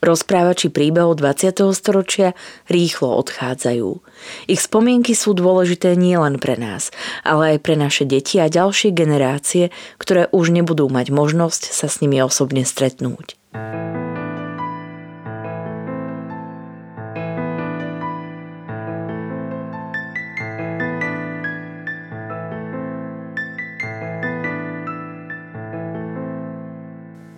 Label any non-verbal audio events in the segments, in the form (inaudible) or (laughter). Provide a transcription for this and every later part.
Rozprávači príbehov 20. storočia rýchlo odchádzajú. Ich spomienky sú dôležité nielen pre nás, ale aj pre naše deti a ďalšie generácie, ktoré už nebudú mať možnosť sa s nimi osobne stretnúť.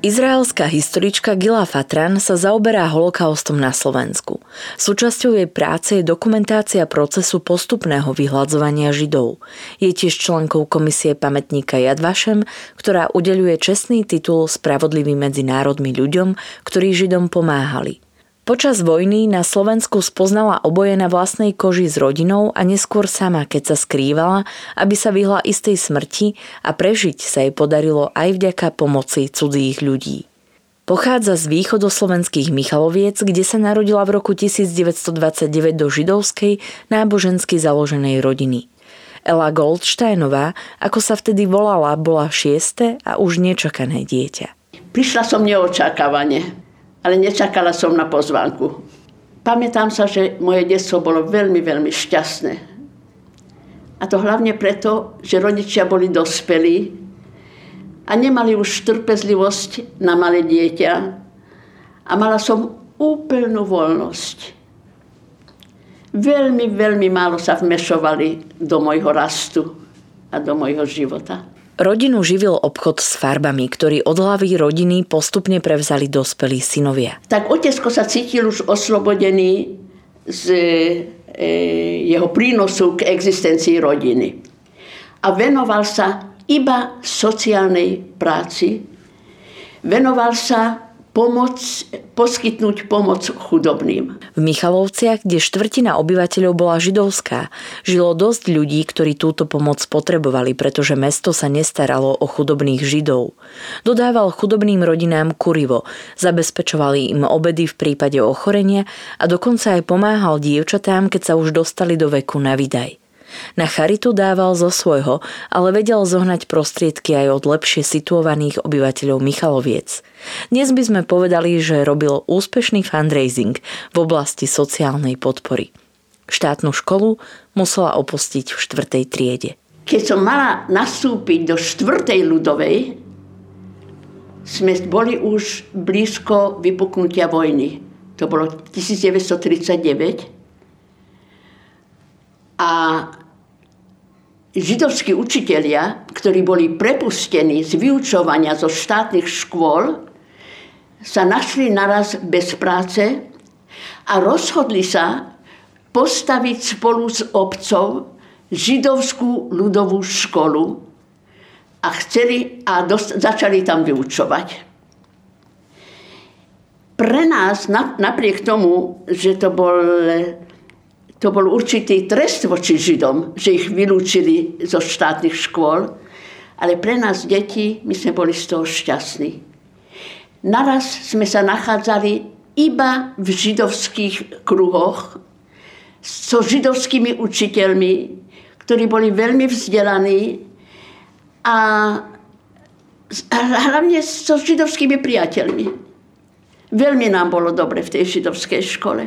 Izraelská historička Gila Fatran sa zaoberá holokaustom na Slovensku. Súčasťou jej práce je dokumentácia procesu postupného vyhľadzovania Židov. Je tiež členkou komisie pamätníka Jadvašem, ktorá udeľuje čestný titul Spravodlivý medzi národmi ľuďom, ktorí Židom pomáhali. Počas vojny na Slovensku spoznala oboje na vlastnej koži s rodinou a neskôr sama, keď sa skrývala, aby sa vyhla istej smrti a prežiť sa jej podarilo aj vďaka pomoci cudzích ľudí. Pochádza z východoslovenských Michaloviec, kde sa narodila v roku 1929 do židovskej, nábožensky založenej rodiny. Ela Goldsteinová, ako sa vtedy volala, bola šieste a už nečakané dieťa. Prišla som neočakávane ale nečakala som na pozvánku. Pamätám sa, že moje detstvo bolo veľmi, veľmi šťastné. A to hlavne preto, že rodičia boli dospelí a nemali už trpezlivosť na malé dieťa a mala som úplnú voľnosť. Veľmi, veľmi málo sa vmešovali do môjho rastu a do môjho života. Rodinu živil obchod s farbami, ktorý od hlavy rodiny postupne prevzali dospelí synovia. Tak otecko sa cítil už oslobodený z e, jeho prínosu k existencii rodiny. A venoval sa iba sociálnej práci, venoval sa pomoc, poskytnúť pomoc chudobným. V Michalovciach, kde štvrtina obyvateľov bola židovská, žilo dosť ľudí, ktorí túto pomoc potrebovali, pretože mesto sa nestaralo o chudobných židov. Dodával chudobným rodinám kurivo, zabezpečovali im obedy v prípade ochorenia a dokonca aj pomáhal dievčatám, keď sa už dostali do veku na vydaj. Na charitu dával zo svojho, ale vedel zohnať prostriedky aj od lepšie situovaných obyvateľov Michaloviec. Dnes by sme povedali, že robil úspešný fundraising v oblasti sociálnej podpory. Štátnu školu musela opustiť v štvrtej triede. Keď som mala nastúpiť do štvrtej ľudovej, sme boli už blízko vypuknutia vojny. To bolo 1939. A židovskí učitelia, ktorí boli prepustení z vyučovania zo štátnych škôl, sa našli naraz bez práce a rozhodli sa postaviť spolu s obcov židovskú ľudovú školu a, chceli, a dost, začali tam vyučovať. Pre nás, napriek tomu, že to bol to bol určitý trest voči Židom, že ich vylúčili zo štátnych škôl, ale pre nás deti, my sme boli z toho šťastní. Naraz sme sa nachádzali iba v židovských kruhoch so židovskými učiteľmi, ktorí boli veľmi vzdelaní a hlavne so židovskými priateľmi. Veľmi nám bolo dobre v tej židovskej škole.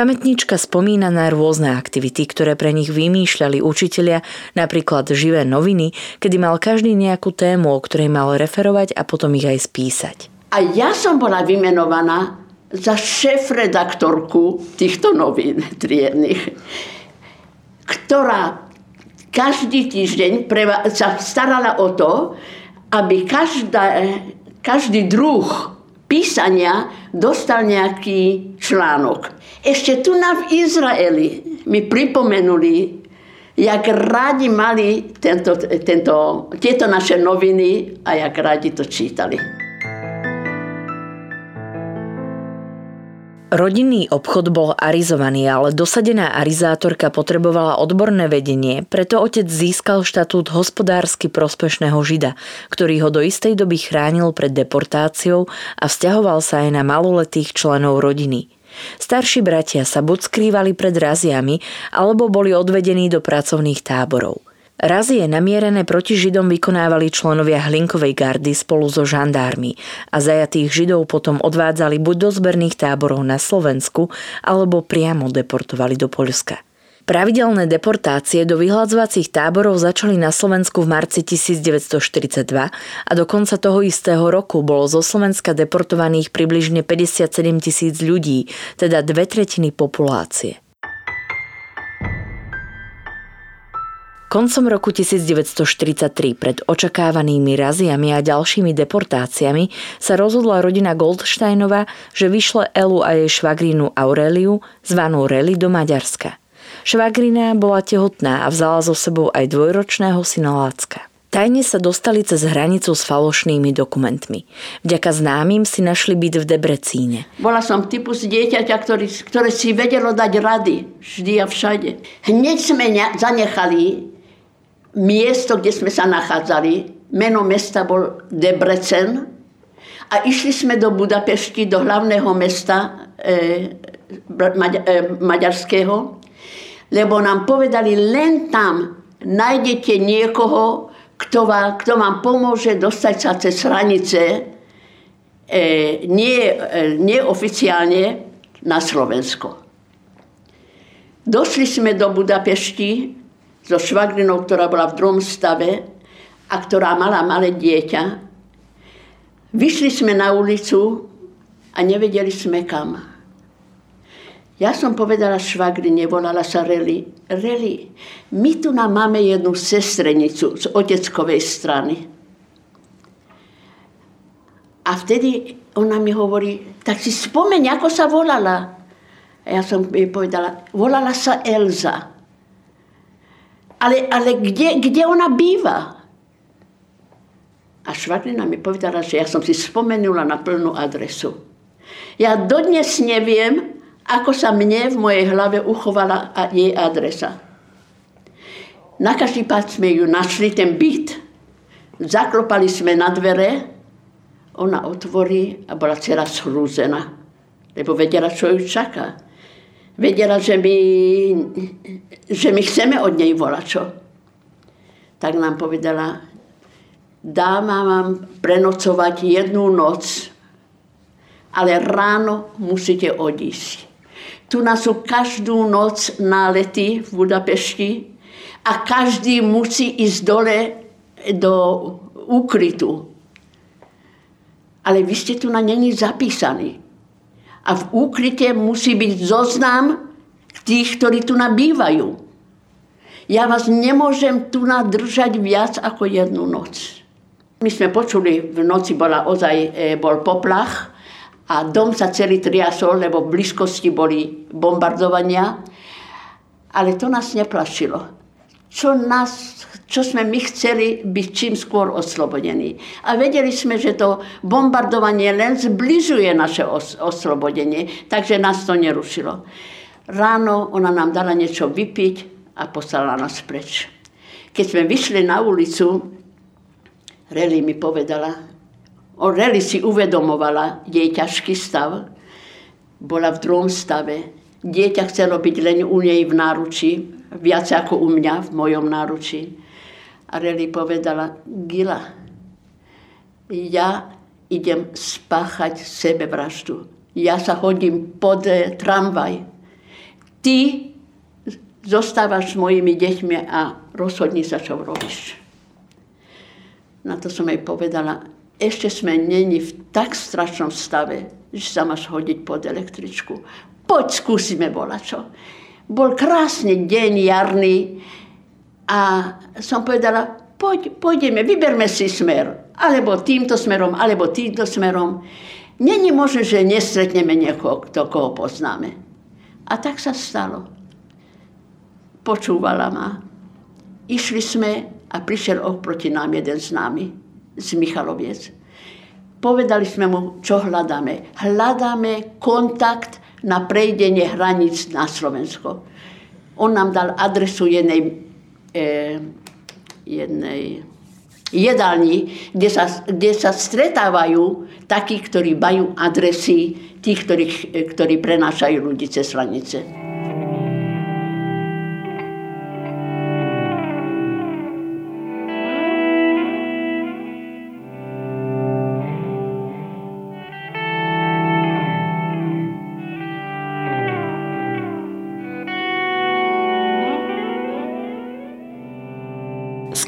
Pamätnička spomína na rôzne aktivity, ktoré pre nich vymýšľali učitelia, napríklad živé noviny, kedy mal každý nejakú tému, o ktorej mal referovať a potom ich aj spísať. A ja som bola vymenovaná za šéf-redaktorku týchto novín triednych, ktorá každý týždeň sa starala o to, aby každá, každý druh písania dostal nejaký článok. Ešte tu na v Izraeli mi pripomenuli, jak rádi mali tento, tento, tieto naše noviny a jak rádi to čítali. Rodinný obchod bol arizovaný, ale dosadená arizátorka potrebovala odborné vedenie, preto otec získal štatút hospodársky prospešného žida, ktorý ho do istej doby chránil pred deportáciou a vzťahoval sa aj na maloletých členov rodiny. Starší bratia sa buď skrývali pred raziami, alebo boli odvedení do pracovných táborov. Razie namierené proti Židom vykonávali členovia Hlinkovej gardy spolu so žandármi a zajatých Židov potom odvádzali buď do zberných táborov na Slovensku, alebo priamo deportovali do Poľska. Pravidelné deportácie do vyhľadzovacích táborov začali na Slovensku v marci 1942 a do konca toho istého roku bolo zo Slovenska deportovaných približne 57 tisíc ľudí, teda dve tretiny populácie. Koncom roku 1943 pred očakávanými raziami a ďalšími deportáciami sa rozhodla rodina Goldsteinova, že vyšle Elu a jej švagrinu Aureliu, zvanú Reli, do Maďarska. Švagrina bola tehotná a vzala so sebou aj dvojročného syna Lácka. Tajne sa dostali cez hranicu s falošnými dokumentmi. Vďaka známym si našli byt v Debrecíne. Bola som typus dieťaťa, ktorý, ktoré si vedelo dať rady vždy a všade. Hneď sme zanechali miesto, kde sme sa nachádzali, meno mesta bol Debrecen a išli sme do Budapešti, do hlavného mesta e, maďa, e, maďarského, lebo nám povedali, len tam nájdete niekoho, kto vám, kto vám pomôže dostať sa cez hranice e, nie, e, neoficiálne na Slovensko. Došli sme do Budapešti, so švagrinou, ktorá bola v druhom stave a ktorá mala malé dieťa. Vyšli sme na ulicu a nevedeli sme kam. Ja som povedala švagrine, volala sa Reli. Reli, my tu nám máme jednu sestrenicu z oteckovej strany. A vtedy ona mi hovorí, tak si spomeň, ako sa volala. A ja som jej povedala, volala sa Elza ale, ale kde, kde ona býva? A švagrina mi povedala, že ja som si spomenula na plnú adresu. Ja dodnes neviem, ako sa mne v mojej hlave uchovala jej adresa. Na každý pád sme ju našli, ten byt. Zaklopali sme na dvere, ona otvorí a bola celá shrúzená, lebo vedela, čo ju čaká vedela, že my, že my chceme od nej čo. Tak nám povedala, dáma vám prenocovať jednu noc, ale ráno musíte odísť. Tu nás sú každú noc nálety v Budapešti a každý musí ísť dole do úkrytu. Ale vy ste tu na není zapísaní a v úkryte musí byť zoznam tých, ktorí tu nabývajú. Ja vás nemôžem tu nadržať viac ako jednu noc. My sme počuli, v noci bola ozaj, e, bol poplach a dom sa celý triasol, lebo v blízkosti boli bombardovania. Ale to nás neplašilo. Čo nás čo sme my chceli byť čím skôr oslobodení. A vedeli sme, že to bombardovanie len zbližuje naše os- oslobodenie, takže nás to nerušilo. Ráno ona nám dala niečo vypiť a poslala nás preč. Keď sme vyšli na ulicu, Reli mi povedala, o Reli si uvedomovala jej ťažký stav, bola v druhom stave. Dieťa chcelo byť len u nej v náruči, viac ako u mňa v mojom náruči. A Reli povedala, Gila, ja idem spáchať sebevraždu. Ja sa hodím pod eh, tramvaj. Ty zostávaš s mojimi deťmi a rozhodni sa, čo robíš. Na to som jej povedala, ešte sme není v tak strašnom stave, že sa máš hodiť pod električku. Poď, skúsime čo. Bol krásny deň jarný, a som povedala, poď, pôjdeme, vyberme si smer. Alebo týmto smerom, alebo týmto smerom. Není možné, že nestretneme niekoho, kto koho poznáme. A tak sa stalo. Počúvala ma. Išli sme a prišiel oproti nám jeden z nami, z Michaloviec. Povedali sme mu, čo hľadáme. Hľadáme kontakt na prejdenie hraníc na Slovensko. On nám dal adresu jednej, eh, jednej jedálni, kde sa, kde sa stretávajú takí, ktorí majú adresy tých, ktorí, ktorí prenášajú ľudí cez hranice.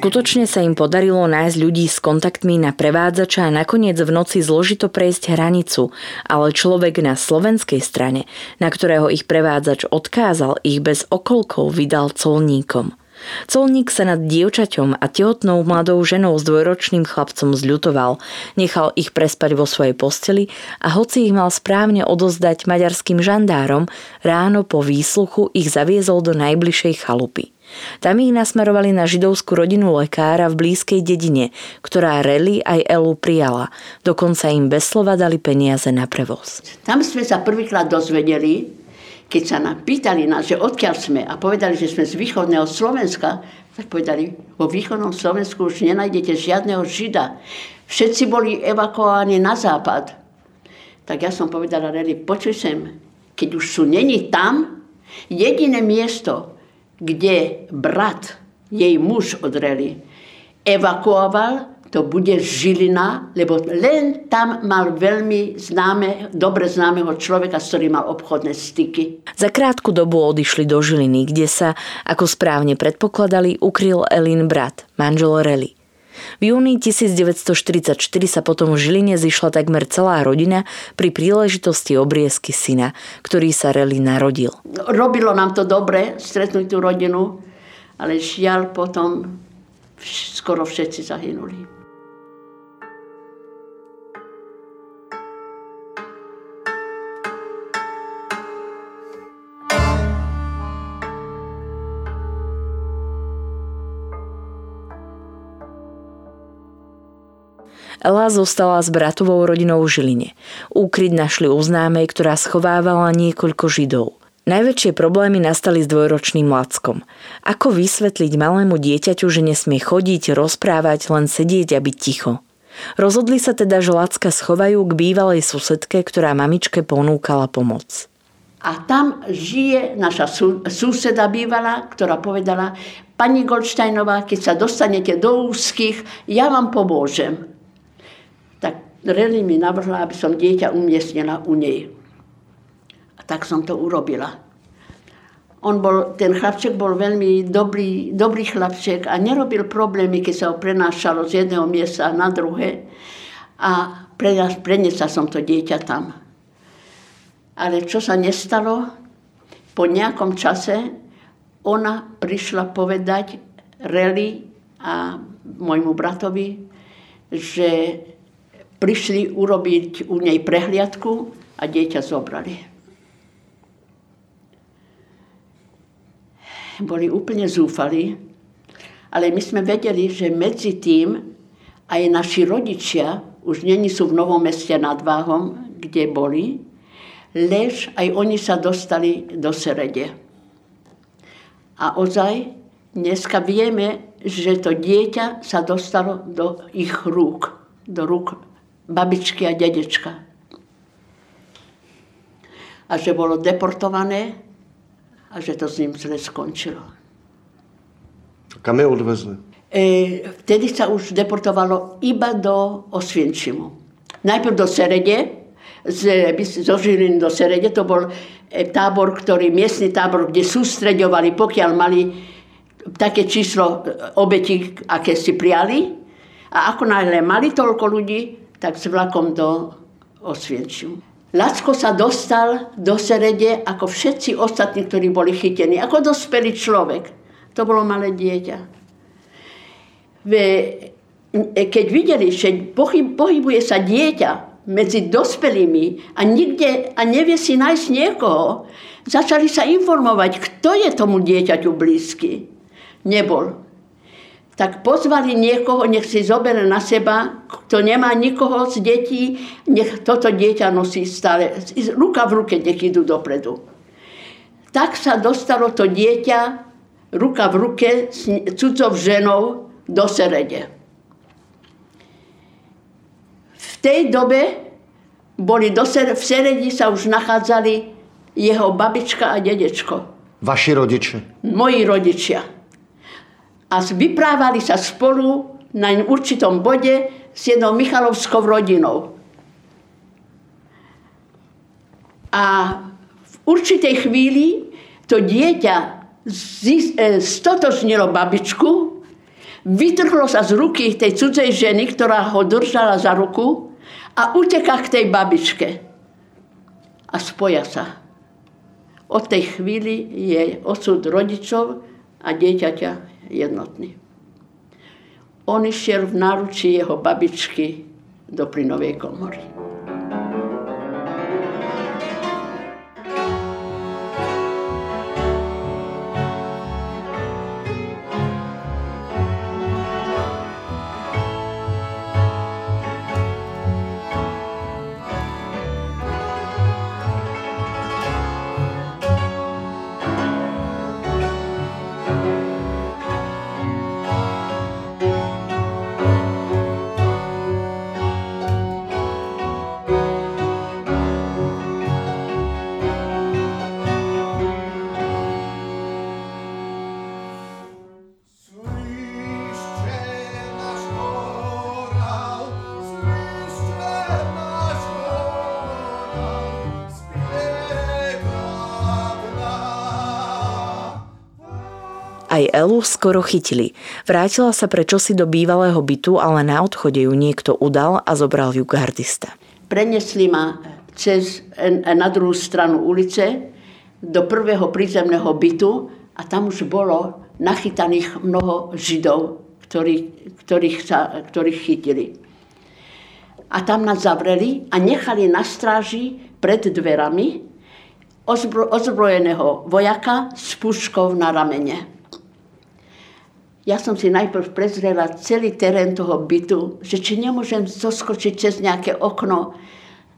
Skutočne sa im podarilo nájsť ľudí s kontaktmi na prevádzača a nakoniec v noci zložito prejsť hranicu, ale človek na slovenskej strane, na ktorého ich prevádzač odkázal, ich bez okolkov vydal colníkom. Colník sa nad dievčaťom a tehotnou mladou ženou s dvojročným chlapcom zľutoval, nechal ich prespať vo svojej posteli a hoci ich mal správne odozdať maďarským žandárom, ráno po výsluchu ich zaviezol do najbližšej chalupy. Tam ich nasmerovali na židovskú rodinu lekára v blízkej dedine, ktorá Reli aj Elu prijala. Dokonca im bez slova dali peniaze na prevoz. Tam sme sa prvýkrát dozvedeli, keď sa nám pýtali nás, že odkiaľ sme a povedali, že sme z východného Slovenska, tak povedali, vo východnom Slovensku už nenájdete žiadneho žida. Všetci boli evakuovaní na západ. Tak ja som povedala Reli, počuj sem, keď už sú není tam, jediné miesto, kde brat, jej muž odreli, evakuoval, to bude Žilina, lebo len tam mal veľmi známe, dobre známeho človeka, s ktorým mal obchodné styky. Za krátku dobu odišli do Žiliny, kde sa, ako správne predpokladali, ukryl Elin brat, manžel Reli. V júni 1944 sa potom v Žiline zišla takmer celá rodina pri príležitosti obriezky syna, ktorý sa Reli narodil. Robilo nám to dobre stretnúť tú rodinu, ale žiaľ potom skoro všetci zahynuli. Ela zostala s bratovou rodinou v Žiline. Úkryť našli u známej, ktorá schovávala niekoľko židov. Najväčšie problémy nastali s dvojročným Lackom. Ako vysvetliť malému dieťaťu, že nesmie chodiť, rozprávať, len sedieť a byť ticho? Rozhodli sa teda, že Lacka schovajú k bývalej susedke, ktorá mamičke ponúkala pomoc. A tam žije naša sú, suseda bývalá, ktorá povedala, pani Goldsteinová, keď sa dostanete do úzkých, ja vám pomôžem. Reli mi navrhla, aby som dieťa umiestnila u nej. A tak som to urobila. On bol, ten chlapček bol veľmi dobrý, dobrý chlapček a nerobil problémy, keď sa ho prenášalo z jedného miesta na druhé. A preniesla som to dieťa tam. Ale čo sa nestalo, po nejakom čase ona prišla povedať Reli a môjmu bratovi, že prišli urobiť u nej prehliadku a dieťa zobrali. Boli úplne zúfali, ale my sme vedeli, že medzi tým aj naši rodičia už není sú v Novom meste nad Váhom, kde boli, lež aj oni sa dostali do Serede. A ozaj dneska vieme, že to dieťa sa dostalo do ich rúk, do rúk babičky a dedečka. A že bolo deportované a že to s ním zle skončilo. Kam je odvezli? E, vtedy sa už deportovalo iba do Osvienčimu. Najprv do Serede, z, zo Žiliny do Serede, to bol e, tábor, ktorý, miestny tábor, kde sústreďovali, pokiaľ mali také číslo e, obetí, aké si prijali. A ako náhle mali toľko ľudí, tak s vlakom do Osvienčiu. Lacko sa dostal do Serede ako všetci ostatní, ktorí boli chytení, ako dospelý človek. To bolo malé dieťa. Ve, keď videli, že pohybuje sa dieťa medzi dospelými a, nikde, a nevie si nájsť niekoho, začali sa informovať, kto je tomu dieťaťu blízky. Nebol. Tak pozvali niekoho, nech si zoberie na seba, kto nemá nikoho z detí, nech toto dieťa nosí stále, ruka v ruke, nech idú dopredu. Tak sa dostalo to dieťa ruka v ruke s cudzou ženou do Serede. V tej dobe boli do Ser- v Seredi sa už nachádzali jeho babička a dedečko. Vaši rodiče? Moji rodičia. A vyprávali sa spolu na určitom bode s jednou Michalovskou rodinou. A v určitej chvíli to dieťa e, stotožnilo babičku vytrhlo sa z ruky tej cudzej ženy, ktorá ho držala za ruku a uteká k tej babičke. A spoja sa. Od tej chvíli je osud rodičov a dieťaťa jednotný. On išiel v náručí jeho babičky do plynovej komory. Aj Elu skoro chytili. Vrátila sa prečosi do bývalého bytu, ale na odchode ju niekto udal a zobral ju gardista. Prenesli ma cez, na druhú stranu ulice do prvého prízemného bytu a tam už bolo nachytaných mnoho židov, ktorých, ktorých, sa, ktorých chytili. A tam nás zavreli a nechali na stráži pred dverami ozbro, ozbrojeného vojaka s puškou na ramene. Ja som si najprv prezrela celý terén toho bytu, že či nemôžem zoskočiť cez nejaké okno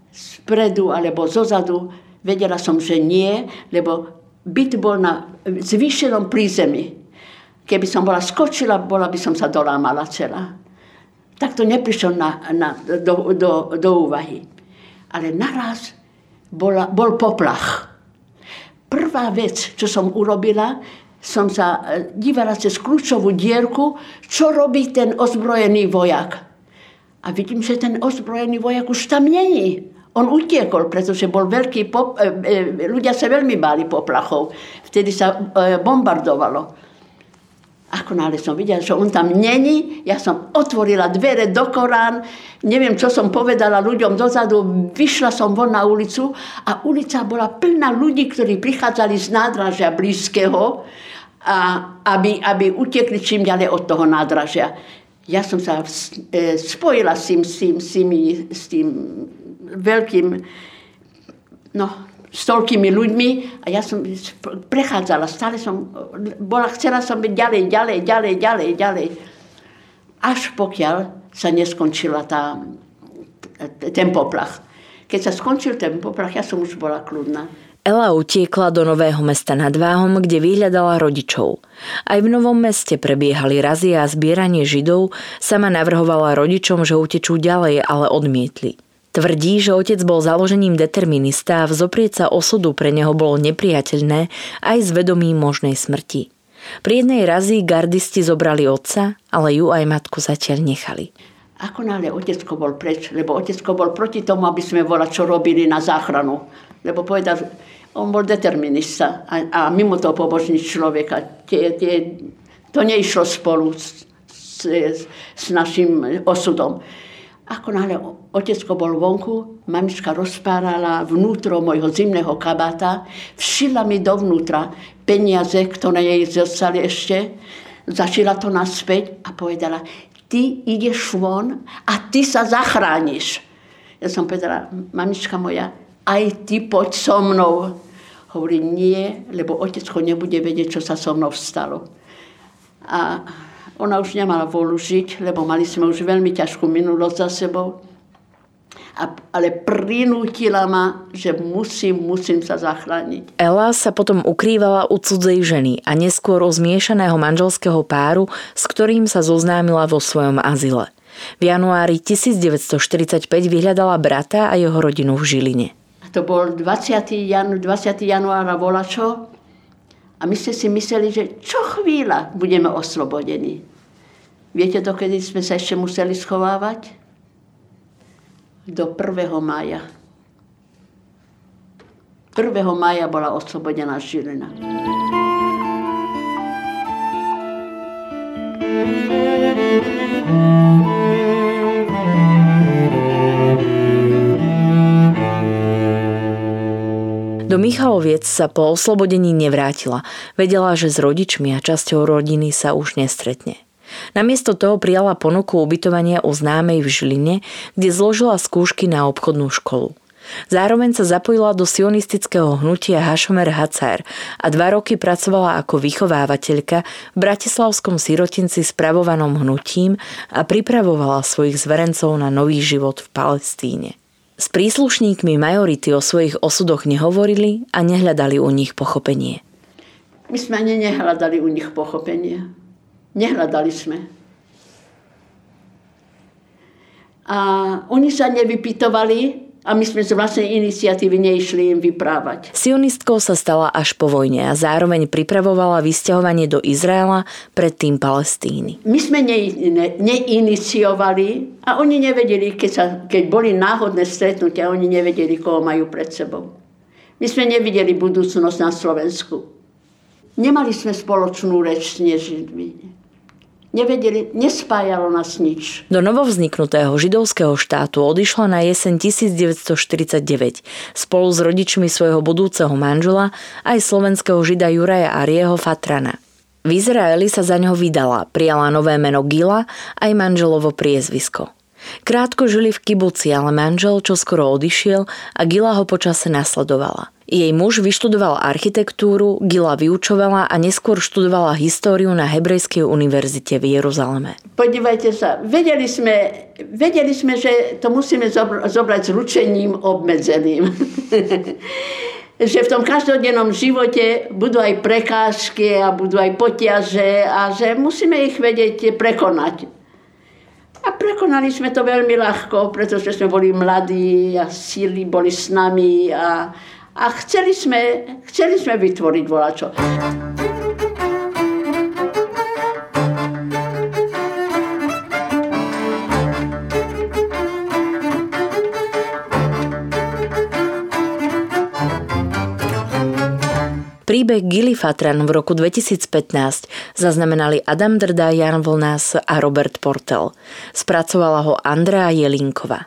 spredu alebo zozadu. Vedela som, že nie, lebo byt bol na zvýšenom prízemí. Keby som bola skočila, bola by som sa dolámala celá. Tak to neprišlo na, na, do, do, do úvahy. Ale naraz bola, bol poplach. Prvá vec, čo som urobila, som sa e, dívala cez kľúčovú dierku, čo robí ten ozbrojený vojak. A vidím, že ten ozbrojený vojak už tam není. On utiekol, pretože bol veľký... Pop- e, e, ľudia sa veľmi báli poplachov. Vtedy sa bombardovalo. Ako náhle som videla, že on tam není, ja som otvorila dvere do Korán, neviem, čo som povedala ľuďom dozadu, vyšla som von na ulicu a ulica bola plná ľudí, ktorí prichádzali z nádražia blízkeho a aby, aby utekli čím ďalej od toho nádražia. Ja som sa e, spojila s tým, s tým, s tým, s tým veľkým, no, s toľkými ľuďmi a ja som prechádzala, stále som, bola, chcela som byť ďalej, ďalej, ďalej, ďalej, ďalej. Až pokiaľ sa neskončila tá, ten poplach. Keď sa skončil ten poplach, ja som už bola kľudná. Ela utiekla do Nového mesta nad Váhom, kde vyhľadala rodičov. Aj v Novom meste prebiehali razy a zbieranie židov, sama navrhovala rodičom, že utečú ďalej, ale odmietli. Tvrdí, že otec bol založením determinista a vzoprieť sa osudu pre neho bolo nepriateľné aj s vedomím možnej smrti. Pri jednej razy gardisti zobrali otca, ale ju aj matku zatiaľ nechali. Ako náhle otecko bol preč, lebo otecko bol proti tomu, aby sme volať, čo robili na záchranu. Lebo povedal, on bol determinista a, a mimo toho pobožný človek. A tie, tie, to neišlo spolu s, s, s našim osudom. Ako náhle otecko bol vonku, mamička rozpárala vnútro mojho zimného kabáta, všila mi dovnútra peniaze, ktoré jej zostali ešte, začala to naspäť a povedala, ty ideš von a ty sa zachrániš. Ja som povedala, mamička moja, aj ty poď so mnou. Hovorí, nie, lebo otecko nebude vedieť, čo sa so mnou stalo. A ona už nemala volu žiť, lebo mali sme už veľmi ťažkú minulosť za sebou. A, ale prinútila ma, že musím, musím sa zachrániť. Ela sa potom ukrývala u cudzej ženy a neskôr u zmiešaného manželského páru, s ktorým sa zoznámila vo svojom azile. V januári 1945 vyhľadala brata a jeho rodinu v Žiline. To bol 20. Janu, 20. januára volačo a my ste si mysleli, že čo chvíľa budeme oslobodení. Viete, dokedy sme sa ešte museli schovávať? Do 1. mája. 1. mája bola oslobodená Žilina. Michaloviec sa po oslobodení nevrátila. Vedela, že s rodičmi a časťou rodiny sa už nestretne. Namiesto toho prijala ponuku ubytovania u známej v Žiline, kde zložila skúšky na obchodnú školu. Zároveň sa zapojila do sionistického hnutia Hašomer Hacar a dva roky pracovala ako vychovávateľka v bratislavskom sirotinci spravovanom hnutím a pripravovala svojich zverencov na nový život v Palestíne. S príslušníkmi majority o svojich osudoch nehovorili a nehľadali u nich pochopenie. My sme ani nehľadali u nich pochopenie. Nehľadali sme. A oni sa nevypytovali, a my sme z vlastnej iniciatívy neišli im vyprávať. Sionistkou sa stala až po vojne a zároveň pripravovala vysťahovanie do Izraela, predtým Palestíny. My sme ne, ne, neiniciovali a oni nevedeli, keď, sa, keď boli náhodné stretnutia, oni nevedeli, koho majú pred sebou. My sme nevideli budúcnosť na Slovensku. Nemali sme spoločnú reč s nežidmi nevedeli, nespájalo nás nič. Do novovzniknutého židovského štátu odišla na jeseň 1949 spolu s rodičmi svojho budúceho manžela aj slovenského žida Juraja Arieho Fatrana. V Izraeli sa za ňo vydala, prijala nové meno Gila aj manželovo priezvisko. Krátko žili v kibuci, ale manžel čo skoro odišiel a Gila ho počase nasledovala. Jej muž vyštudoval architektúru, Gila vyučovala a neskôr študovala históriu na Hebrejskej univerzite v Jeruzaleme. Podívajte sa, vedeli sme, vedeli sme že to musíme zobrať s ručením obmedzeným. (laughs) že v tom každodennom živote budú aj prekážky a budú aj potiaže a že musíme ich vedieť prekonať. A prekonali sme to veľmi ľahko, pretože sme boli mladí a síly boli s nami a, a chceli sme, chceli sme vytvoriť volačo. Príbeh Gili Fatran v roku 2015 zaznamenali Adam Drda, Jan Vlnás a Robert Portel. Spracovala ho Andrea Jelinková.